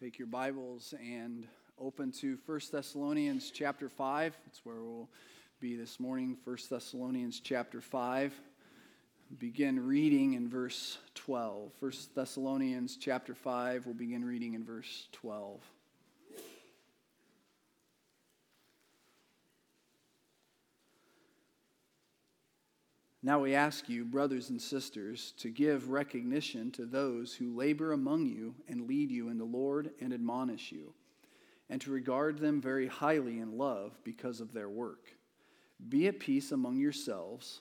Take your Bibles and open to 1 Thessalonians chapter 5. That's where we'll be this morning. 1 Thessalonians chapter 5. Begin reading in verse 12. 1 Thessalonians chapter 5, we'll begin reading in verse 12. Now we ask you, brothers and sisters, to give recognition to those who labor among you and lead you in the Lord and admonish you, and to regard them very highly in love because of their work. Be at peace among yourselves.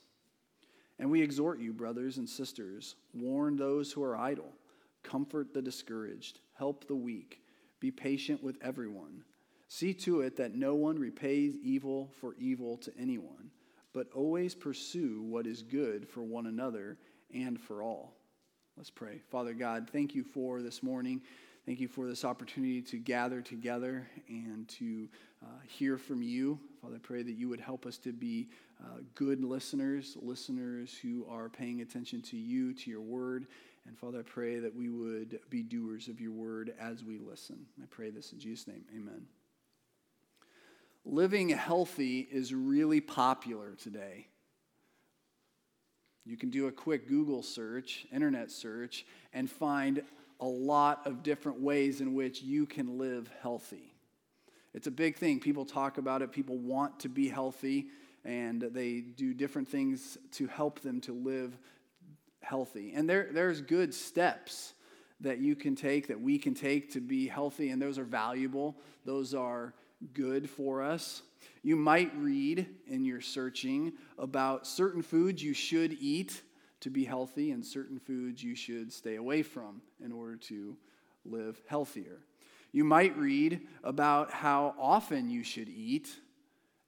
And we exhort you, brothers and sisters, warn those who are idle, comfort the discouraged, help the weak, be patient with everyone. See to it that no one repays evil for evil to anyone but always pursue what is good for one another and for all. Let's pray. Father God, thank you for this morning. Thank you for this opportunity to gather together and to uh, hear from you. Father, I pray that you would help us to be uh, good listeners, listeners who are paying attention to you, to your word. And Father, I pray that we would be doers of your word as we listen. I pray this in Jesus' name. Amen living healthy is really popular today. You can do a quick Google search, internet search, and find a lot of different ways in which you can live healthy. It's a big thing. People talk about it, people want to be healthy, and they do different things to help them to live healthy. And there, there's good steps that you can take, that we can take to be healthy, and those are valuable. Those are good for us. You might read in your searching about certain foods you should eat to be healthy and certain foods you should stay away from in order to live healthier. You might read about how often you should eat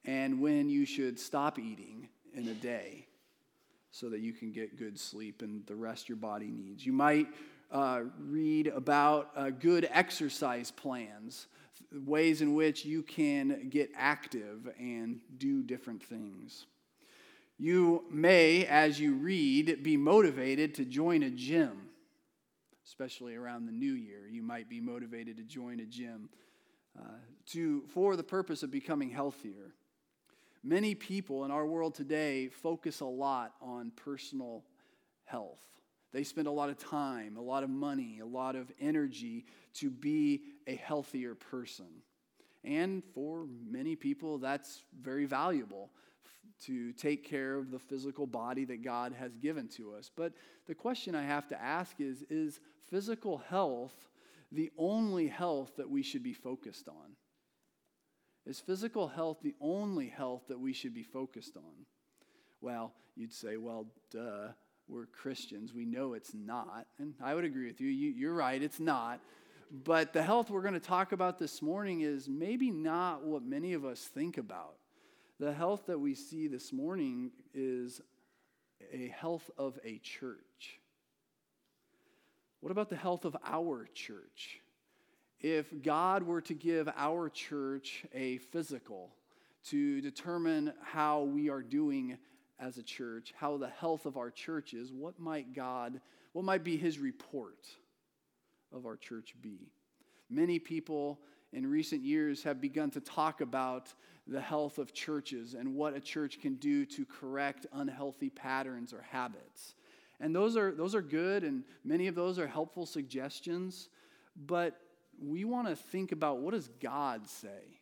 and when you should stop eating in a day so that you can get good sleep and the rest your body needs. You might uh, read about uh, good exercise plans ways in which you can get active and do different things. You may, as you read, be motivated to join a gym, especially around the new year. You might be motivated to join a gym uh, to, for the purpose of becoming healthier. Many people in our world today focus a lot on personal health. They spend a lot of time, a lot of money, a lot of energy to be a healthier person. And for many people, that's very valuable to take care of the physical body that God has given to us. But the question I have to ask is Is physical health the only health that we should be focused on? Is physical health the only health that we should be focused on? Well, you'd say, well, duh we're Christians. We know it's not. And I would agree with you. you are right, it's not. But the health we're going to talk about this morning is maybe not what many of us think about. The health that we see this morning is a health of a church. What about the health of our church? If God were to give our church a physical to determine how we are doing as a church, how the health of our church is, what might God, what might be his report of our church be? Many people in recent years have begun to talk about the health of churches and what a church can do to correct unhealthy patterns or habits. And those are, those are good, and many of those are helpful suggestions, but we want to think about what does God say?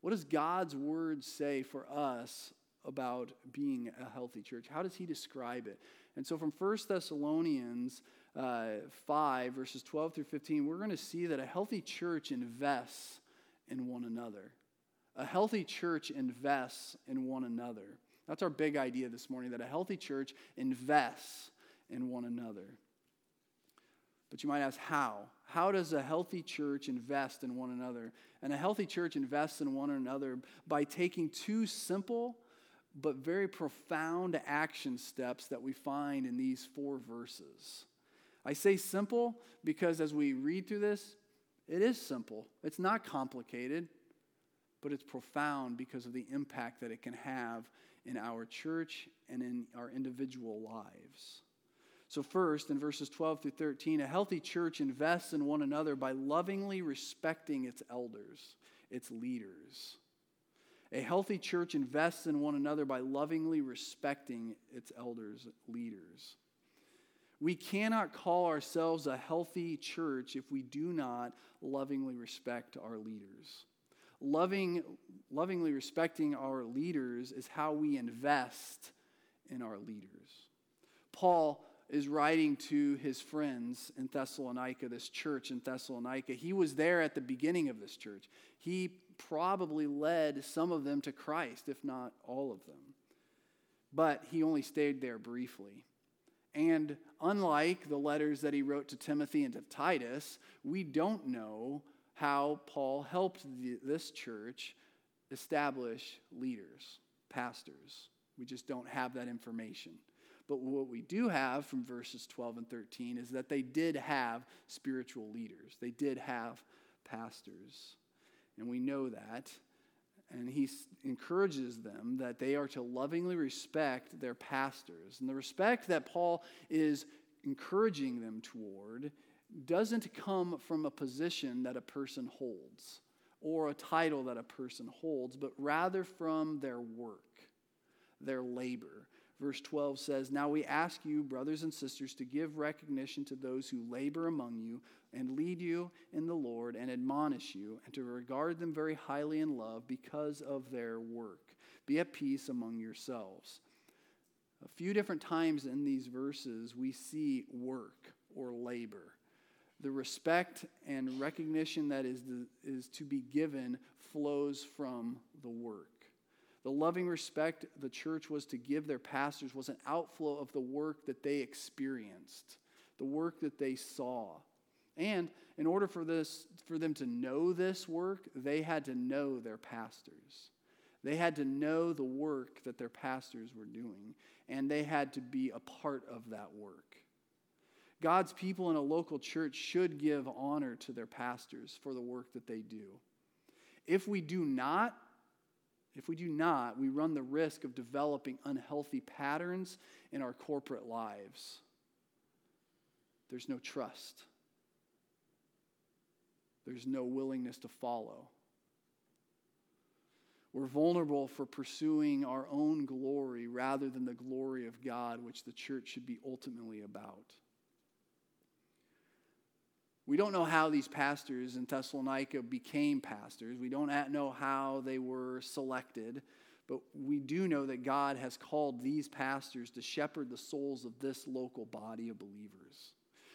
What does God's word say for us about being a healthy church. How does he describe it? And so from 1 Thessalonians uh, 5, verses 12 through 15, we're going to see that a healthy church invests in one another. A healthy church invests in one another. That's our big idea this morning that a healthy church invests in one another. But you might ask, how? How does a healthy church invest in one another? And a healthy church invests in one another by taking two simple but very profound action steps that we find in these four verses. I say simple because as we read through this, it is simple. It's not complicated, but it's profound because of the impact that it can have in our church and in our individual lives. So, first, in verses 12 through 13, a healthy church invests in one another by lovingly respecting its elders, its leaders. A healthy church invests in one another by lovingly respecting its elders, leaders. We cannot call ourselves a healthy church if we do not lovingly respect our leaders. Loving, lovingly respecting our leaders is how we invest in our leaders. Paul is writing to his friends in Thessalonica, this church in Thessalonica. He was there at the beginning of this church. He probably led some of them to Christ, if not all of them. But he only stayed there briefly. And unlike the letters that he wrote to Timothy and to Titus, we don't know how Paul helped the, this church establish leaders, pastors. We just don't have that information. But what we do have from verses 12 and 13 is that they did have spiritual leaders, they did have pastors. And we know that. And he encourages them that they are to lovingly respect their pastors. And the respect that Paul is encouraging them toward doesn't come from a position that a person holds or a title that a person holds, but rather from their work, their labor. Verse 12 says, Now we ask you, brothers and sisters, to give recognition to those who labor among you and lead you in the Lord and admonish you, and to regard them very highly in love because of their work. Be at peace among yourselves. A few different times in these verses, we see work or labor. The respect and recognition that is, the, is to be given flows from the work. The loving respect the church was to give their pastors was an outflow of the work that they experienced, the work that they saw. And in order for, this, for them to know this work, they had to know their pastors. They had to know the work that their pastors were doing, and they had to be a part of that work. God's people in a local church should give honor to their pastors for the work that they do. If we do not, if we do not, we run the risk of developing unhealthy patterns in our corporate lives. There's no trust there's no willingness to follow. We're vulnerable for pursuing our own glory rather than the glory of God, which the church should be ultimately about. We don't know how these pastors in Thessalonica became pastors. We don't know how they were selected, but we do know that God has called these pastors to shepherd the souls of this local body of believers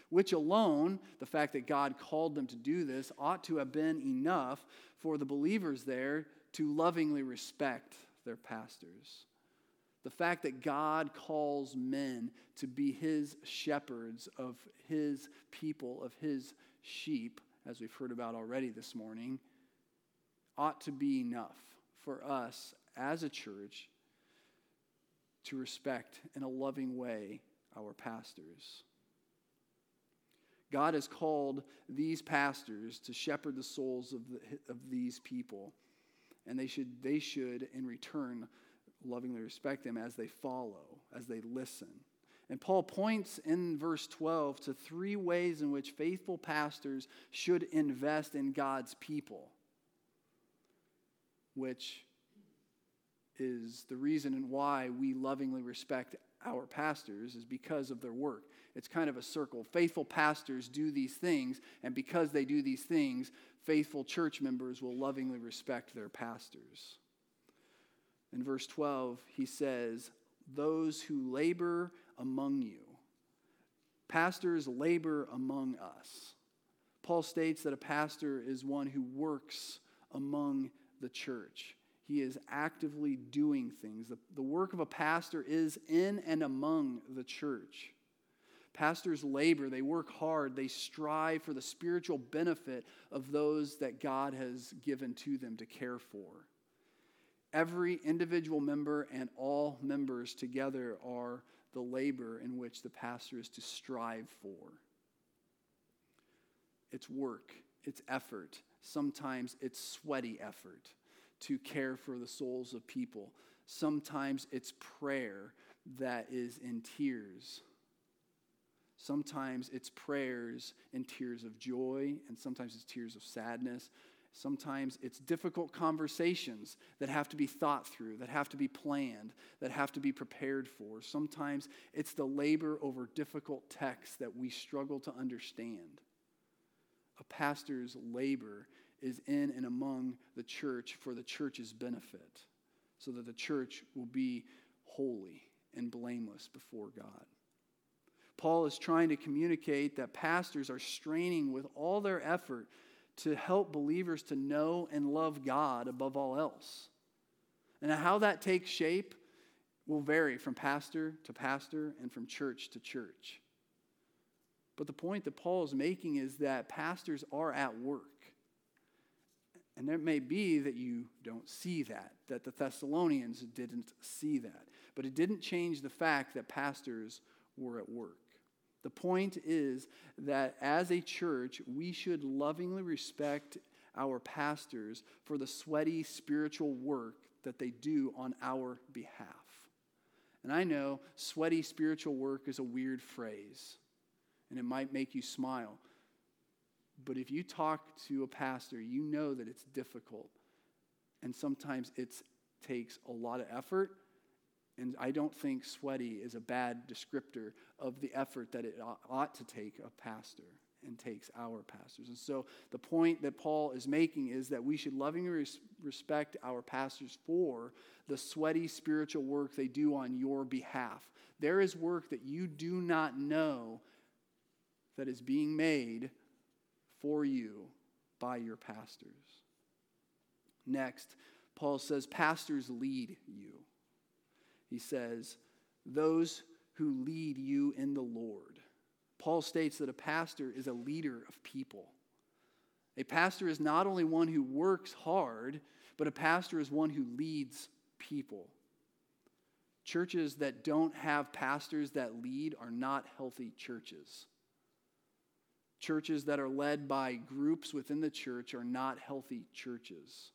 which alone, the fact that God called them to do this, ought to have been enough for the believers there to lovingly respect their pastors. The fact that God calls men to be his shepherds of his people, of his sheep, as we've heard about already this morning, ought to be enough for us as a church to respect in a loving way our pastors. God has called these pastors to shepherd the souls of, the, of these people. And they should, they should, in return, lovingly respect them as they follow, as they listen. And Paul points in verse 12 to three ways in which faithful pastors should invest in God's people, which is the reason and why we lovingly respect our pastors is because of their work. It's kind of a circle. Faithful pastors do these things, and because they do these things, faithful church members will lovingly respect their pastors. In verse 12, he says, Those who labor among you. Pastors labor among us. Paul states that a pastor is one who works among the church. He is actively doing things. The, the work of a pastor is in and among the church. Pastors labor, they work hard, they strive for the spiritual benefit of those that God has given to them to care for. Every individual member and all members together are the labor in which the pastor is to strive for. It's work, it's effort, sometimes it's sweaty effort to care for the souls of people. Sometimes it's prayer that is in tears. Sometimes it's prayers and tears of joy, and sometimes it's tears of sadness. Sometimes it's difficult conversations that have to be thought through, that have to be planned, that have to be prepared for. Sometimes it's the labor over difficult texts that we struggle to understand. A pastor's labor is in and among the church for the church's benefit, so that the church will be holy and blameless before God. Paul is trying to communicate that pastors are straining with all their effort to help believers to know and love God above all else. And how that takes shape will vary from pastor to pastor and from church to church. But the point that Paul is making is that pastors are at work. And it may be that you don't see that, that the Thessalonians didn't see that. But it didn't change the fact that pastors were at work. The point is that as a church, we should lovingly respect our pastors for the sweaty spiritual work that they do on our behalf. And I know sweaty spiritual work is a weird phrase, and it might make you smile. But if you talk to a pastor, you know that it's difficult. And sometimes it takes a lot of effort and I don't think sweaty is a bad descriptor of the effort that it ought to take a pastor and takes our pastors. And so the point that Paul is making is that we should lovingly res- respect our pastors for the sweaty spiritual work they do on your behalf. There is work that you do not know that is being made for you by your pastors. Next, Paul says, Pastors lead you he says, Those who lead you in the Lord. Paul states that a pastor is a leader of people. A pastor is not only one who works hard, but a pastor is one who leads people. Churches that don't have pastors that lead are not healthy churches. Churches that are led by groups within the church are not healthy churches.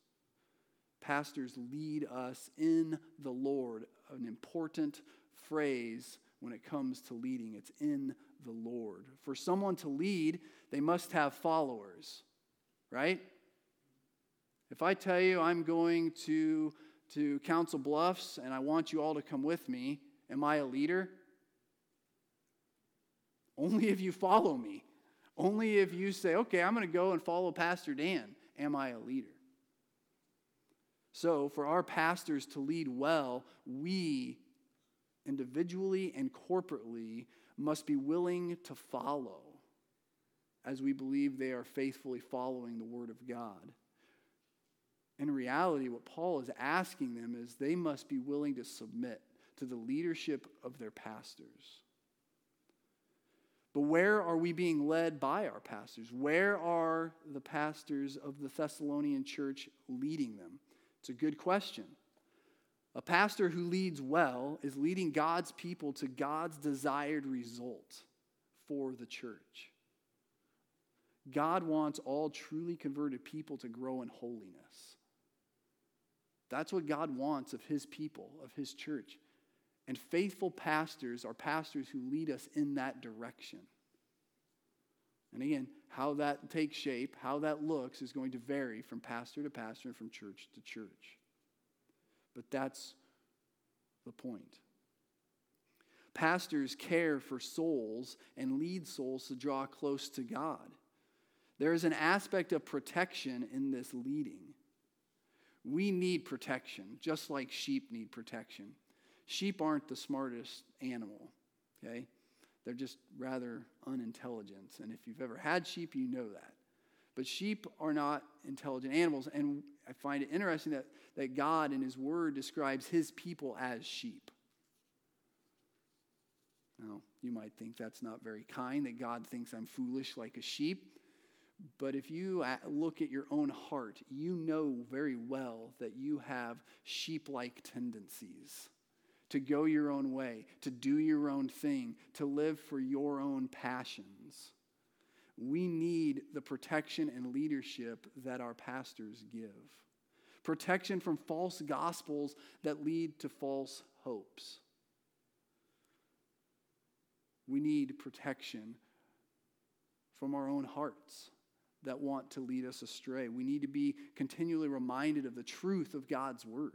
Pastors lead us in the Lord, an important phrase when it comes to leading. It's in the Lord. For someone to lead, they must have followers, right? If I tell you I'm going to, to Council Bluffs and I want you all to come with me, am I a leader? Only if you follow me. Only if you say, okay, I'm going to go and follow Pastor Dan, am I a leader? So, for our pastors to lead well, we individually and corporately must be willing to follow as we believe they are faithfully following the Word of God. In reality, what Paul is asking them is they must be willing to submit to the leadership of their pastors. But where are we being led by our pastors? Where are the pastors of the Thessalonian church leading them? It's a good question. A pastor who leads well is leading God's people to God's desired result for the church. God wants all truly converted people to grow in holiness. That's what God wants of his people, of his church. And faithful pastors are pastors who lead us in that direction. And again, how that takes shape, how that looks, is going to vary from pastor to pastor and from church to church. But that's the point. Pastors care for souls and lead souls to draw close to God. There is an aspect of protection in this leading. We need protection, just like sheep need protection. Sheep aren't the smartest animal, okay? They're just rather unintelligent. And if you've ever had sheep, you know that. But sheep are not intelligent animals. And I find it interesting that, that God in His Word describes His people as sheep. Now, you might think that's not very kind, that God thinks I'm foolish like a sheep. But if you uh, look at your own heart, you know very well that you have sheep like tendencies to go your own way, to do your own thing, to live for your own passions. We need the protection and leadership that our pastors give. Protection from false gospels that lead to false hopes. We need protection from our own hearts that want to lead us astray. We need to be continually reminded of the truth of God's word.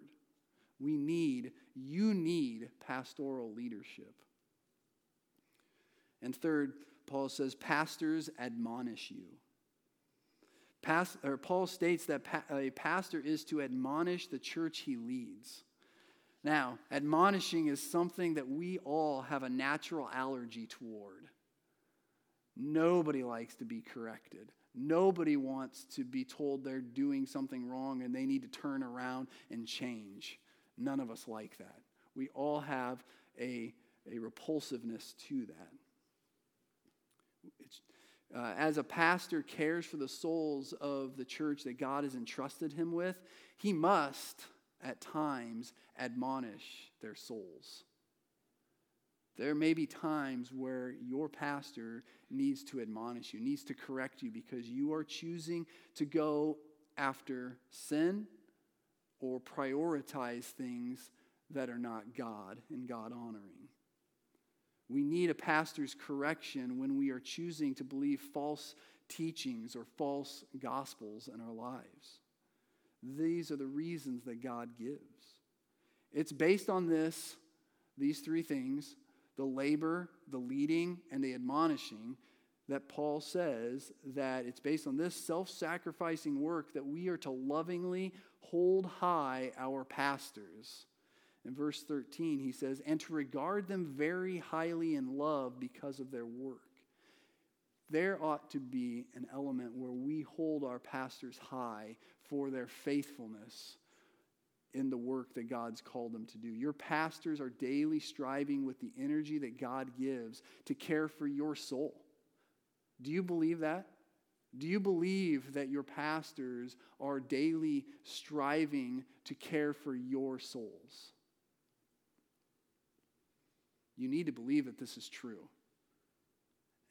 We need, you need pastoral leadership. And third, Paul says, pastors admonish you. Past, or Paul states that pa- a pastor is to admonish the church he leads. Now, admonishing is something that we all have a natural allergy toward. Nobody likes to be corrected. Nobody wants to be told they're doing something wrong and they need to turn around and change. None of us like that. We all have a, a repulsiveness to that. Uh, as a pastor cares for the souls of the church that God has entrusted him with, he must, at times, admonish their souls. There may be times where your pastor needs to admonish you, needs to correct you because you are choosing to go after sin or prioritize things that are not God and God honoring. We need a pastor's correction when we are choosing to believe false teachings or false gospels in our lives. These are the reasons that God gives. It's based on this, these three things the labor, the leading, and the admonishing, that Paul says that it's based on this self sacrificing work that we are to lovingly hold high our pastors. In verse 13, he says, and to regard them very highly in love because of their work. There ought to be an element where we hold our pastors high for their faithfulness in the work that God's called them to do. Your pastors are daily striving with the energy that God gives to care for your soul. Do you believe that? Do you believe that your pastors are daily striving to care for your souls? You need to believe that this is true.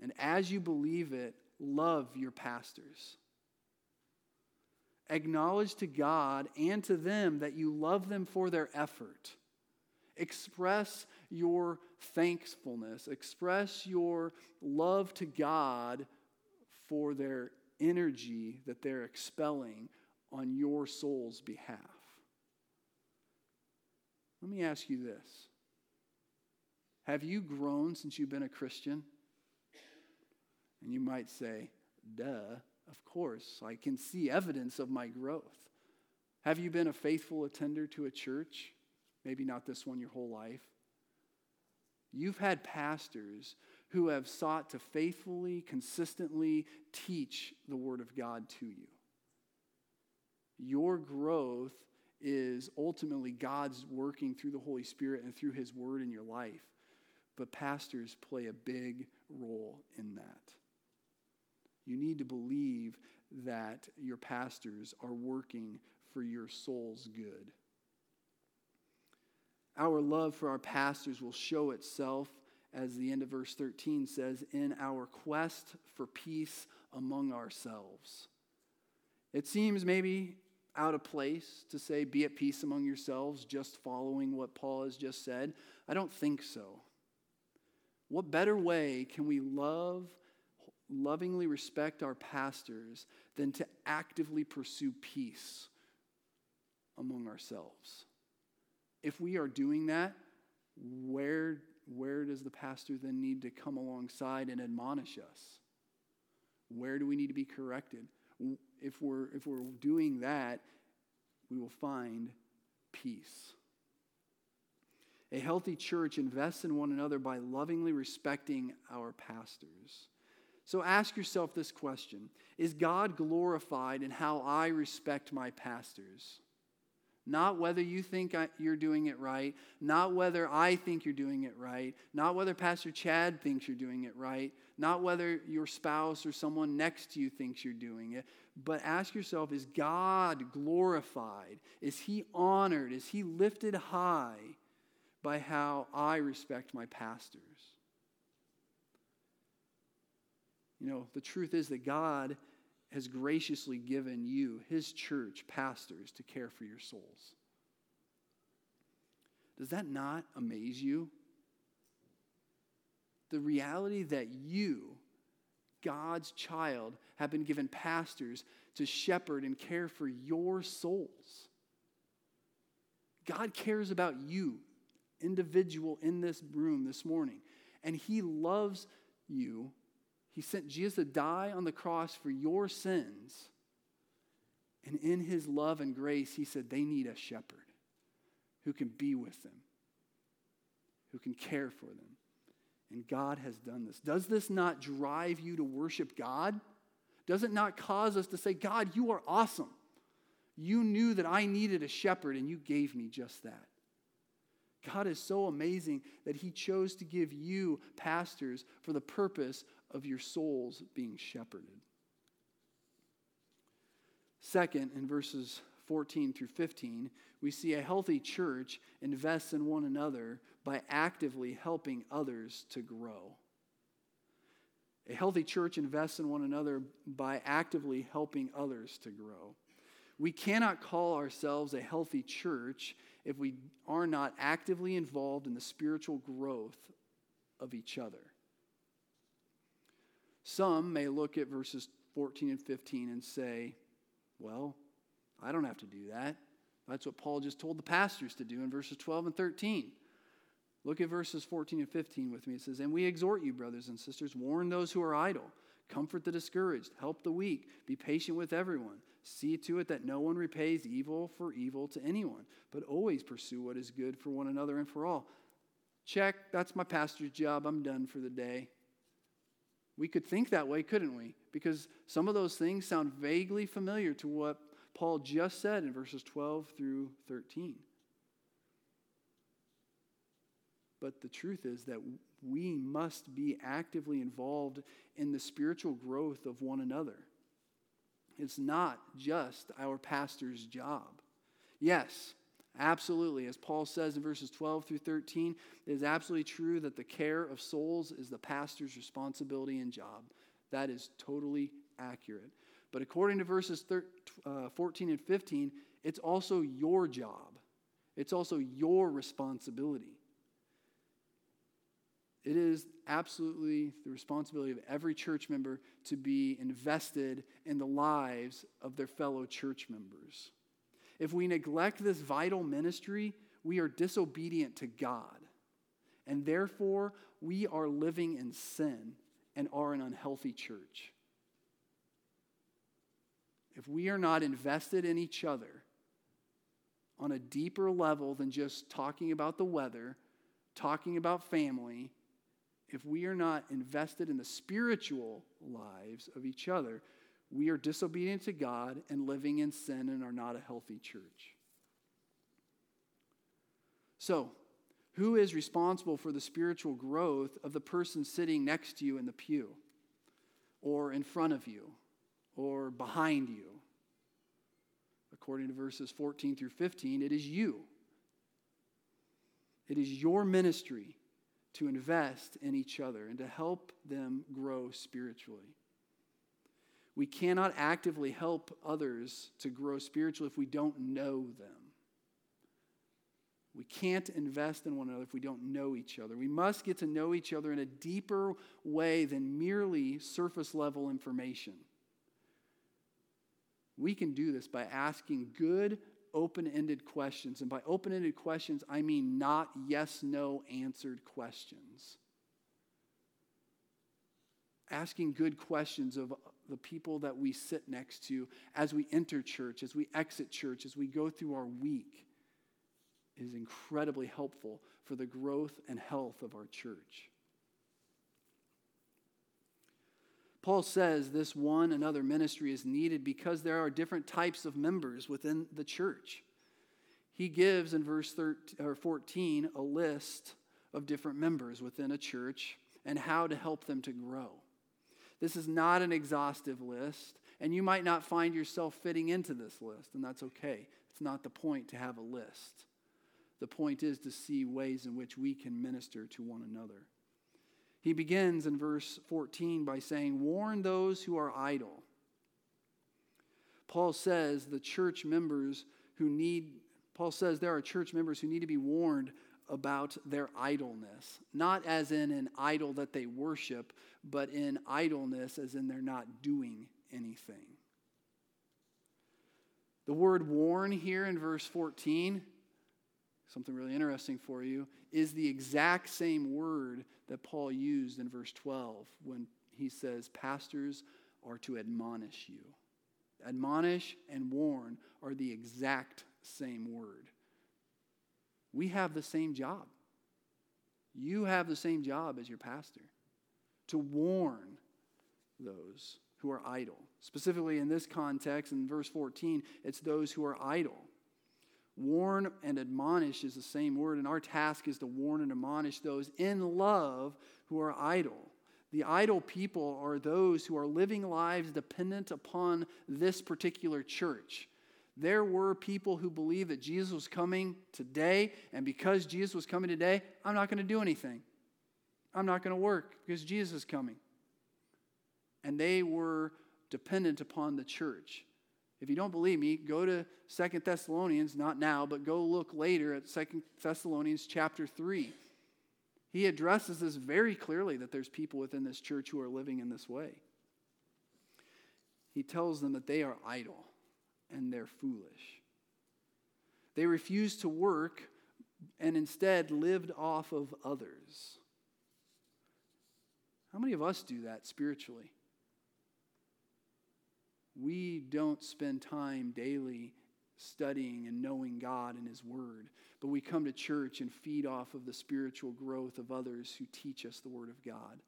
And as you believe it, love your pastors. Acknowledge to God and to them that you love them for their effort. Express your thankfulness. Express your love to God for their energy that they're expelling on your soul's behalf. Let me ask you this Have you grown since you've been a Christian? And you might say, duh. Of course, I can see evidence of my growth. Have you been a faithful attender to a church? Maybe not this one your whole life. You've had pastors who have sought to faithfully, consistently teach the Word of God to you. Your growth is ultimately God's working through the Holy Spirit and through His Word in your life. But pastors play a big role in that. You need to believe that your pastors are working for your soul's good. Our love for our pastors will show itself, as the end of verse 13 says, in our quest for peace among ourselves. It seems maybe out of place to say, be at peace among yourselves, just following what Paul has just said. I don't think so. What better way can we love lovingly respect our pastors than to actively pursue peace among ourselves. If we are doing that, where, where does the pastor then need to come alongside and admonish us? Where do we need to be corrected? If we're, if we're doing that, we will find peace. A healthy church invests in one another by lovingly respecting our pastors. So ask yourself this question Is God glorified in how I respect my pastors? Not whether you think you're doing it right, not whether I think you're doing it right, not whether Pastor Chad thinks you're doing it right, not whether your spouse or someone next to you thinks you're doing it, but ask yourself is God glorified? Is He honored? Is He lifted high by how I respect my pastors? You know, the truth is that God has graciously given you, his church, pastors, to care for your souls. Does that not amaze you? the reality that you, God's child, have been given pastors to shepherd and care for your souls. God cares about you, individual in this room this morning, and He loves you. He sent Jesus to die on the cross for your sins. And in His love and grace, He said they need a shepherd who can be with them, who can care for them. And God has done this. Does this not drive you to worship God? Does it not cause us to say, God, you are awesome? You knew that I needed a shepherd, and you gave me just that. God is so amazing that He chose to give you pastors for the purpose of your souls being shepherded. Second, in verses 14 through 15, we see a healthy church invests in one another by actively helping others to grow. A healthy church invests in one another by actively helping others to grow. We cannot call ourselves a healthy church if we are not actively involved in the spiritual growth of each other. Some may look at verses 14 and 15 and say, well, I don't have to do that. That's what Paul just told the pastors to do in verses 12 and 13. Look at verses 14 and 15 with me. It says, And we exhort you, brothers and sisters, warn those who are idle, comfort the discouraged, help the weak, be patient with everyone. See to it that no one repays evil for evil to anyone, but always pursue what is good for one another and for all. Check, that's my pastor's job. I'm done for the day. We could think that way, couldn't we? Because some of those things sound vaguely familiar to what Paul just said in verses 12 through 13. But the truth is that we must be actively involved in the spiritual growth of one another. It's not just our pastor's job. Yes, absolutely. As Paul says in verses 12 through 13, it is absolutely true that the care of souls is the pastor's responsibility and job. That is totally accurate. But according to verses 13, uh, 14 and 15, it's also your job, it's also your responsibility. It is absolutely the responsibility of every church member to be invested in the lives of their fellow church members. If we neglect this vital ministry, we are disobedient to God. And therefore, we are living in sin and are an unhealthy church if we are not invested in each other on a deeper level than just talking about the weather, talking about family, if we are not invested in the spiritual lives of each other, we are disobedient to God and living in sin and are not a healthy church. So, who is responsible for the spiritual growth of the person sitting next to you in the pew or in front of you or behind you. According to verses 14 through 15, it is you. It is your ministry to invest in each other and to help them grow spiritually. We cannot actively help others to grow spiritually if we don't know them. We can't invest in one another if we don't know each other. We must get to know each other in a deeper way than merely surface level information. We can do this by asking good, open ended questions. And by open ended questions, I mean not yes no answered questions. Asking good questions of the people that we sit next to as we enter church, as we exit church, as we go through our week is incredibly helpful for the growth and health of our church. Paul says this one another ministry is needed because there are different types of members within the church. He gives in verse 13, or 14 a list of different members within a church and how to help them to grow. This is not an exhaustive list, and you might not find yourself fitting into this list, and that's okay. It's not the point to have a list. The point is to see ways in which we can minister to one another. He begins in verse 14 by saying, Warn those who are idle. Paul says the church members who need, Paul says there are church members who need to be warned about their idleness, not as in an idol that they worship, but in idleness as in they're not doing anything. The word warn here in verse 14, something really interesting for you, is the exact same word that Paul used in verse 12 when he says, Pastors are to admonish you. Admonish and warn are the exact same word. We have the same job. You have the same job as your pastor to warn those who are idle. Specifically, in this context, in verse 14, it's those who are idle. Warn and admonish is the same word, and our task is to warn and admonish those in love who are idle. The idle people are those who are living lives dependent upon this particular church. There were people who believed that Jesus was coming today, and because Jesus was coming today, I'm not going to do anything. I'm not going to work because Jesus is coming. And they were dependent upon the church. If you don't believe me, go to Second Thessalonians, not now, but go look later at Second Thessalonians chapter 3. He addresses this very clearly that there's people within this church who are living in this way. He tells them that they are idle and they're foolish. They refused to work and instead lived off of others. How many of us do that spiritually? We don't spend time daily studying and knowing God and His Word, but we come to church and feed off of the spiritual growth of others who teach us the Word of God.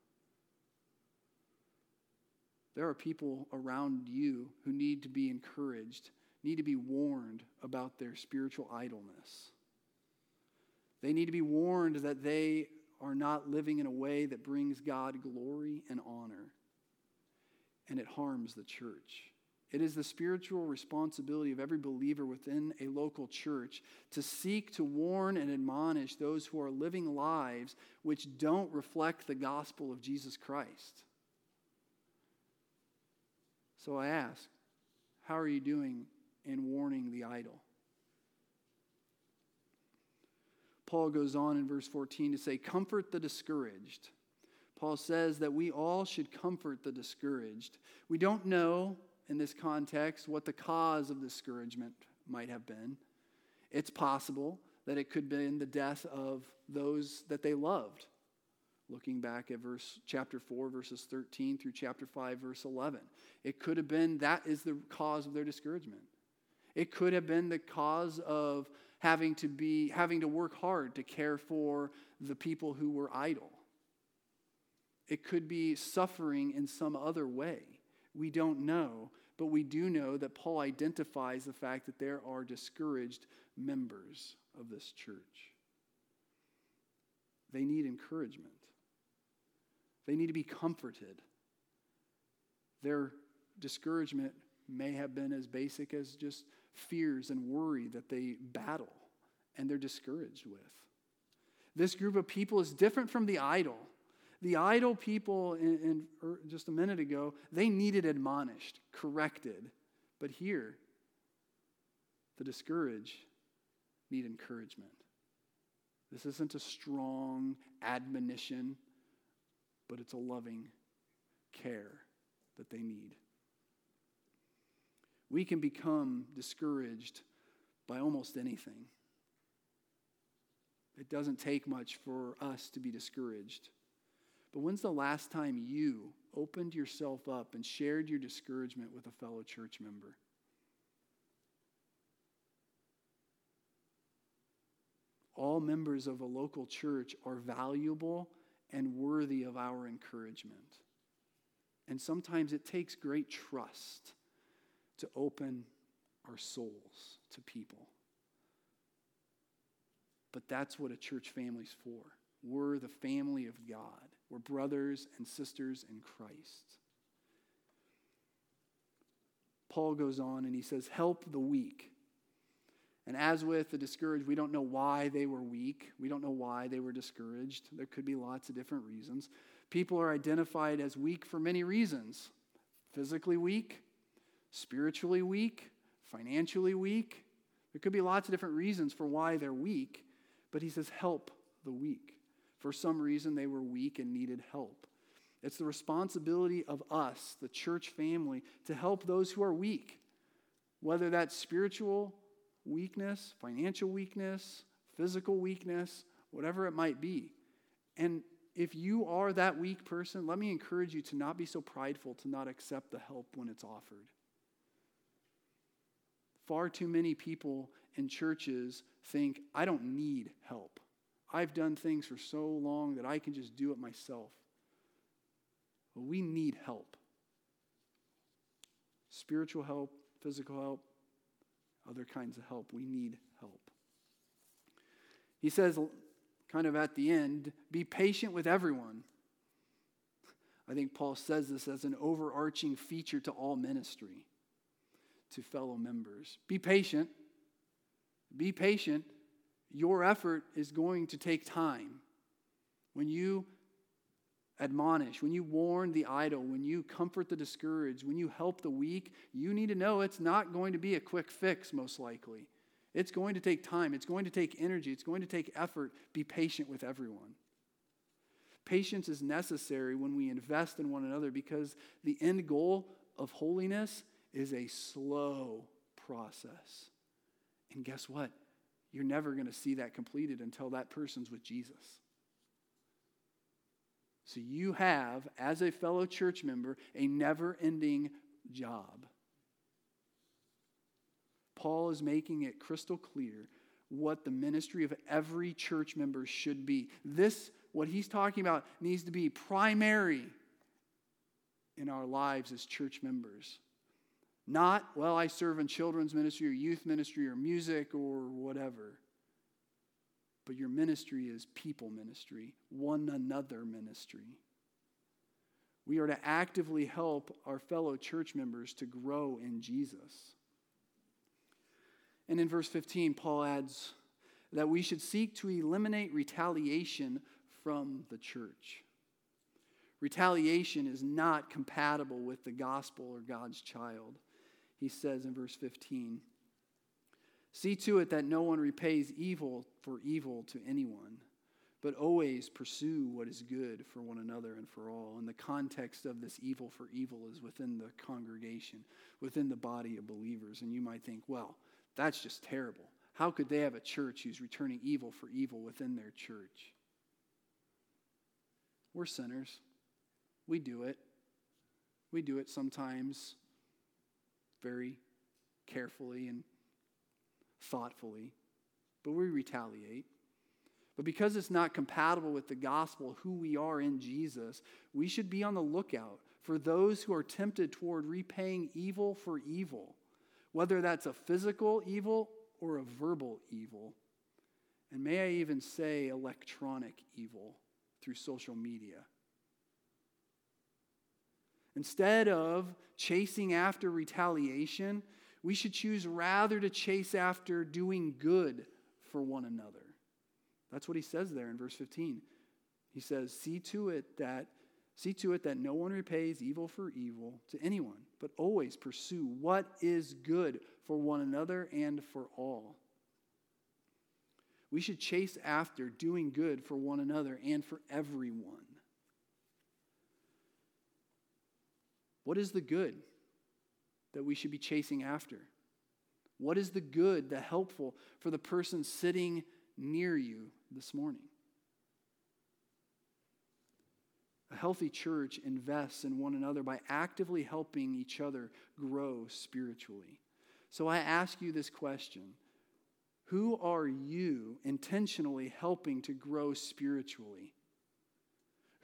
There are people around you who need to be encouraged, need to be warned about their spiritual idleness. They need to be warned that they are not living in a way that brings God glory and honor, and it harms the church. It is the spiritual responsibility of every believer within a local church to seek to warn and admonish those who are living lives which don't reflect the gospel of Jesus Christ. So I ask, how are you doing in warning the idle? Paul goes on in verse 14 to say, Comfort the discouraged. Paul says that we all should comfort the discouraged. We don't know in this context what the cause of discouragement might have been. It's possible that it could have been the death of those that they loved. Looking back at verse chapter 4 verses 13 through chapter 5 verse 11. It could have been that is the cause of their discouragement. It could have been the cause of having to be having to work hard to care for the people who were idle. It could be suffering in some other way. We don't know, but we do know that Paul identifies the fact that there are discouraged members of this church. They need encouragement, they need to be comforted. Their discouragement may have been as basic as just fears and worry that they battle and they're discouraged with. This group of people is different from the idle. The idle people, in, in er, just a minute ago, they needed admonished, corrected. But here, the discouraged need encouragement. This isn't a strong admonition, but it's a loving care that they need. We can become discouraged by almost anything. It doesn't take much for us to be discouraged. But when's the last time you opened yourself up and shared your discouragement with a fellow church member? All members of a local church are valuable and worthy of our encouragement. And sometimes it takes great trust to open our souls to people. But that's what a church family's for. We're the family of God. We're brothers and sisters in Christ. Paul goes on and he says, Help the weak. And as with the discouraged, we don't know why they were weak. We don't know why they were discouraged. There could be lots of different reasons. People are identified as weak for many reasons physically weak, spiritually weak, financially weak. There could be lots of different reasons for why they're weak. But he says, help the weak. For some reason, they were weak and needed help. It's the responsibility of us, the church family, to help those who are weak, whether that's spiritual weakness, financial weakness, physical weakness, whatever it might be. And if you are that weak person, let me encourage you to not be so prideful to not accept the help when it's offered. Far too many people in churches think, I don't need help. I've done things for so long that I can just do it myself. Well, we need help spiritual help, physical help, other kinds of help. We need help. He says, kind of at the end, be patient with everyone. I think Paul says this as an overarching feature to all ministry, to fellow members. Be patient. Be patient. Your effort is going to take time. When you admonish, when you warn the idle, when you comfort the discouraged, when you help the weak, you need to know it's not going to be a quick fix, most likely. It's going to take time, it's going to take energy, it's going to take effort. Be patient with everyone. Patience is necessary when we invest in one another because the end goal of holiness is a slow process. And guess what? You're never going to see that completed until that person's with Jesus. So you have, as a fellow church member, a never ending job. Paul is making it crystal clear what the ministry of every church member should be. This, what he's talking about, needs to be primary in our lives as church members. Not, well, I serve in children's ministry or youth ministry or music or whatever. But your ministry is people ministry, one another ministry. We are to actively help our fellow church members to grow in Jesus. And in verse 15, Paul adds that we should seek to eliminate retaliation from the church. Retaliation is not compatible with the gospel or God's child. He says in verse 15, See to it that no one repays evil for evil to anyone, but always pursue what is good for one another and for all. And the context of this evil for evil is within the congregation, within the body of believers. And you might think, well, that's just terrible. How could they have a church who's returning evil for evil within their church? We're sinners. We do it. We do it sometimes very carefully and thoughtfully, but we retaliate. But because it's not compatible with the gospel, who we are in Jesus, we should be on the lookout for those who are tempted toward repaying evil for evil, whether that's a physical evil or a verbal evil. And may I even say electronic evil through social media. Instead of chasing after retaliation, we should choose rather to chase after doing good for one another. That's what he says there in verse 15. He says, "See to it that see to it that no one repays evil for evil to anyone, but always pursue what is good for one another and for all." We should chase after doing good for one another and for everyone. What is the good? That we should be chasing after? What is the good, the helpful for the person sitting near you this morning? A healthy church invests in one another by actively helping each other grow spiritually. So I ask you this question Who are you intentionally helping to grow spiritually?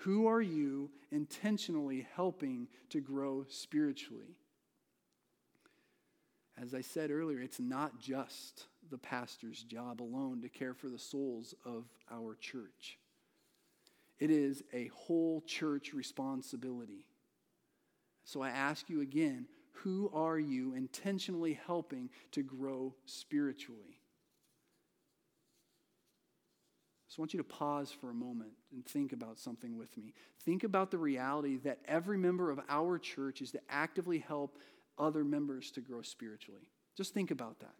Who are you intentionally helping to grow spiritually? As I said earlier, it's not just the pastor's job alone to care for the souls of our church. It is a whole church responsibility. So I ask you again who are you intentionally helping to grow spiritually? I just want you to pause for a moment and think about something with me. Think about the reality that every member of our church is to actively help other members to grow spiritually. Just think about that.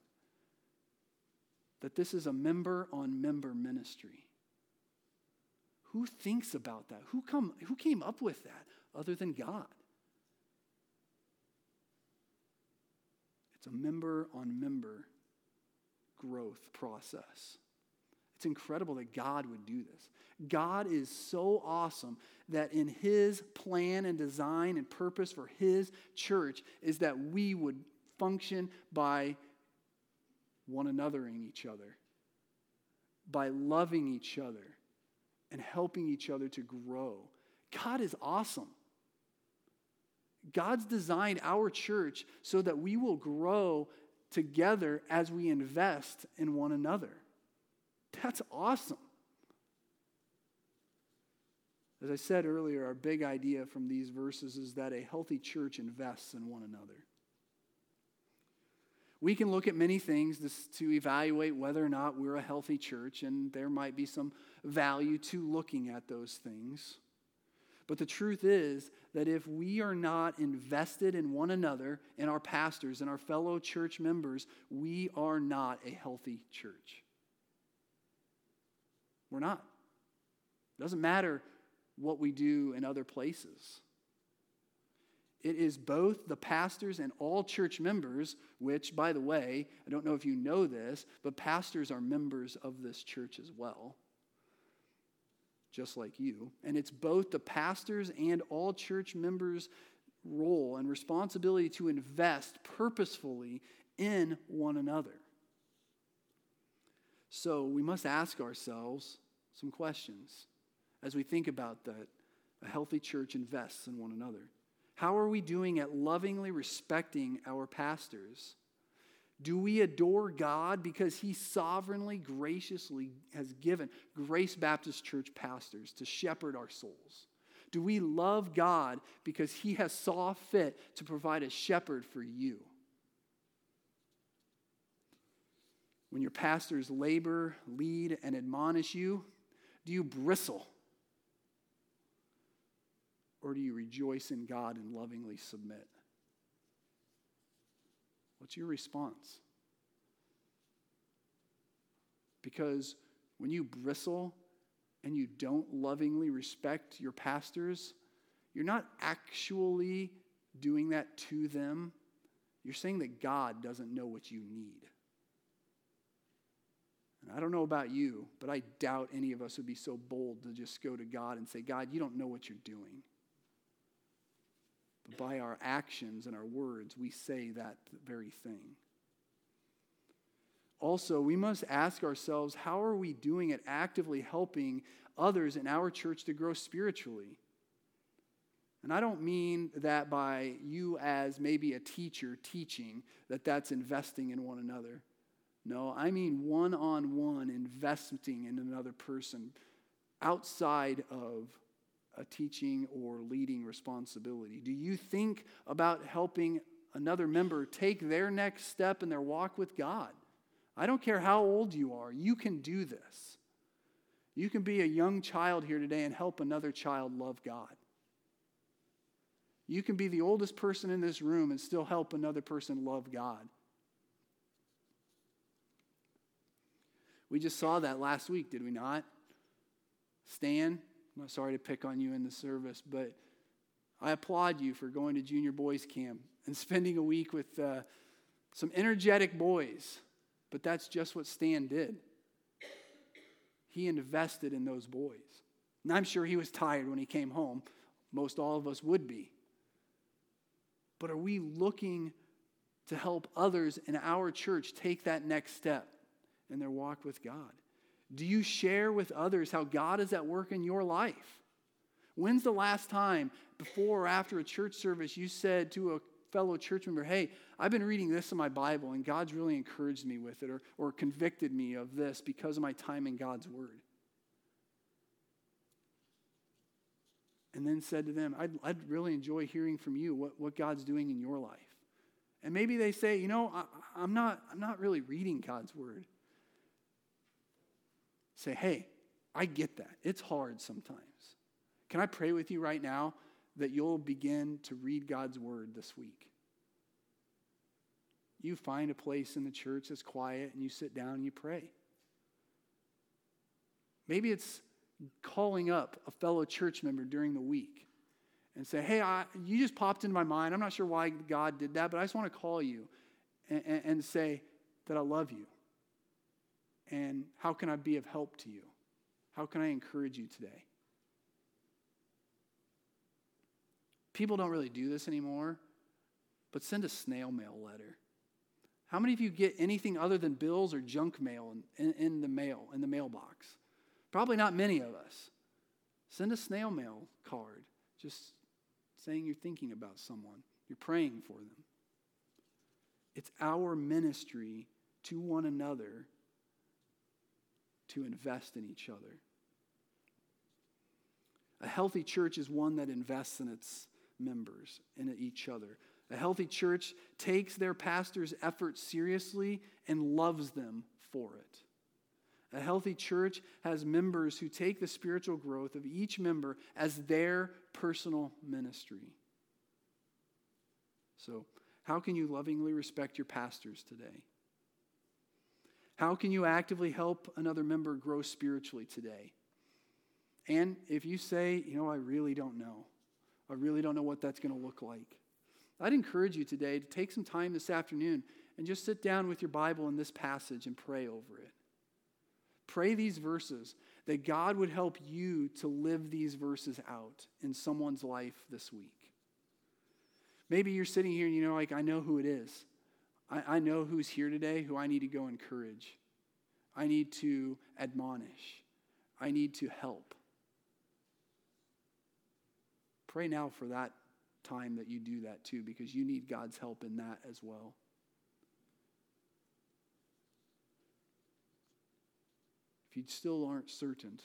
that this is a member on member ministry. Who thinks about that? Who, come, who came up with that other than God? It's a member on member growth process. It's incredible that God would do this. God is so awesome that in his plan and design and purpose for his church is that we would function by one anothering each other, by loving each other and helping each other to grow. God is awesome. God's designed our church so that we will grow together as we invest in one another. That's awesome. As I said earlier, our big idea from these verses is that a healthy church invests in one another. We can look at many things to evaluate whether or not we're a healthy church, and there might be some value to looking at those things. But the truth is that if we are not invested in one another, in our pastors, and our fellow church members, we are not a healthy church. We're not. It doesn't matter what we do in other places. It is both the pastors and all church members, which, by the way, I don't know if you know this, but pastors are members of this church as well just like you. And it's both the pastors and all church members' role and responsibility to invest purposefully in one another. So we must ask ourselves some questions as we think about that. A healthy church invests in one another. How are we doing at lovingly respecting our pastors? Do we adore God because He sovereignly, graciously has given Grace Baptist Church pastors to shepherd our souls? Do we love God because He has saw fit to provide a shepherd for you? When your pastors labor, lead, and admonish you, do you bristle? Or do you rejoice in God and lovingly submit? What's your response? Because when you bristle and you don't lovingly respect your pastors, you're not actually doing that to them. You're saying that God doesn't know what you need. And I don't know about you, but I doubt any of us would be so bold to just go to God and say, God, you don't know what you're doing. But by our actions and our words, we say that very thing. Also, we must ask ourselves how are we doing at actively helping others in our church to grow spiritually? And I don't mean that by you as maybe a teacher teaching, that that's investing in one another. No, I mean one on one investing in another person outside of a teaching or leading responsibility? Do you think about helping another member take their next step in their walk with God? I don't care how old you are, you can do this. You can be a young child here today and help another child love God. You can be the oldest person in this room and still help another person love God. We just saw that last week, did we not? Stan, I'm not sorry to pick on you in the service, but I applaud you for going to junior boys camp and spending a week with uh, some energetic boys. But that's just what Stan did. He invested in those boys. And I'm sure he was tired when he came home. Most all of us would be. But are we looking to help others in our church take that next step in their walk with God? Do you share with others how God is at work in your life? When's the last time, before or after a church service, you said to a fellow church member, Hey, I've been reading this in my Bible, and God's really encouraged me with it or, or convicted me of this because of my time in God's Word? And then said to them, I'd, I'd really enjoy hearing from you what, what God's doing in your life. And maybe they say, You know, I, I'm, not, I'm not really reading God's Word. Say, hey, I get that. It's hard sometimes. Can I pray with you right now that you'll begin to read God's word this week? you find a place in the church that's quiet and you sit down and you pray. Maybe it's calling up a fellow church member during the week and say, Hey, I, you just popped into my mind. I'm not sure why God did that, but I just want to call you and, and, and say that I love you. And how can I be of help to you? How can I encourage you today? People don't really do this anymore, but send a snail mail letter. How many of you get anything other than bills or junk mail in, in, in the mail, in the mailbox? Probably not many of us. Send a snail mail card, just saying you're thinking about someone, you're praying for them. It's our ministry to one another to invest in each other. A healthy church is one that invests in its members, in each other. A healthy church takes their pastor's efforts seriously and loves them for it. A healthy church has members who take the spiritual growth of each member as their personal ministry. So, how can you lovingly respect your pastors today? How can you actively help another member grow spiritually today? And if you say, you know, I really don't know, I really don't know what that's going to look like, I'd encourage you today to take some time this afternoon and just sit down with your Bible in this passage and pray over it. Pray these verses that God would help you to live these verses out in someone's life this week. Maybe you're sitting here and you know, like, I know who it is. I, I know who's here today who I need to go encourage. I need to admonish. I need to help. Pray now for that time that you do that too, because you need God's help in that as well. If you still aren't certain,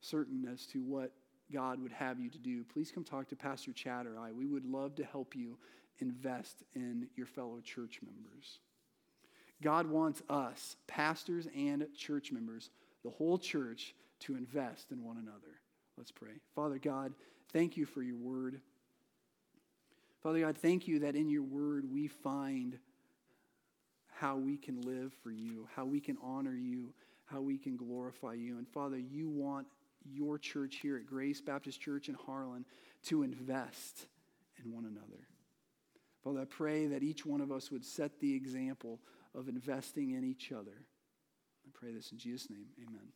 certain as to what God would have you to do, please come talk to Pastor Chad or I. We would love to help you invest in your fellow church members. God wants us, pastors and church members, the whole church, to invest in one another. Let's pray. Father God, thank you for your word. Father God, thank you that in your word we find how we can live for you, how we can honor you, how we can glorify you. And Father, you want your church here at Grace Baptist Church in Harlan to invest in one another. Father, I pray that each one of us would set the example of investing in each other. I pray this in Jesus' name. Amen.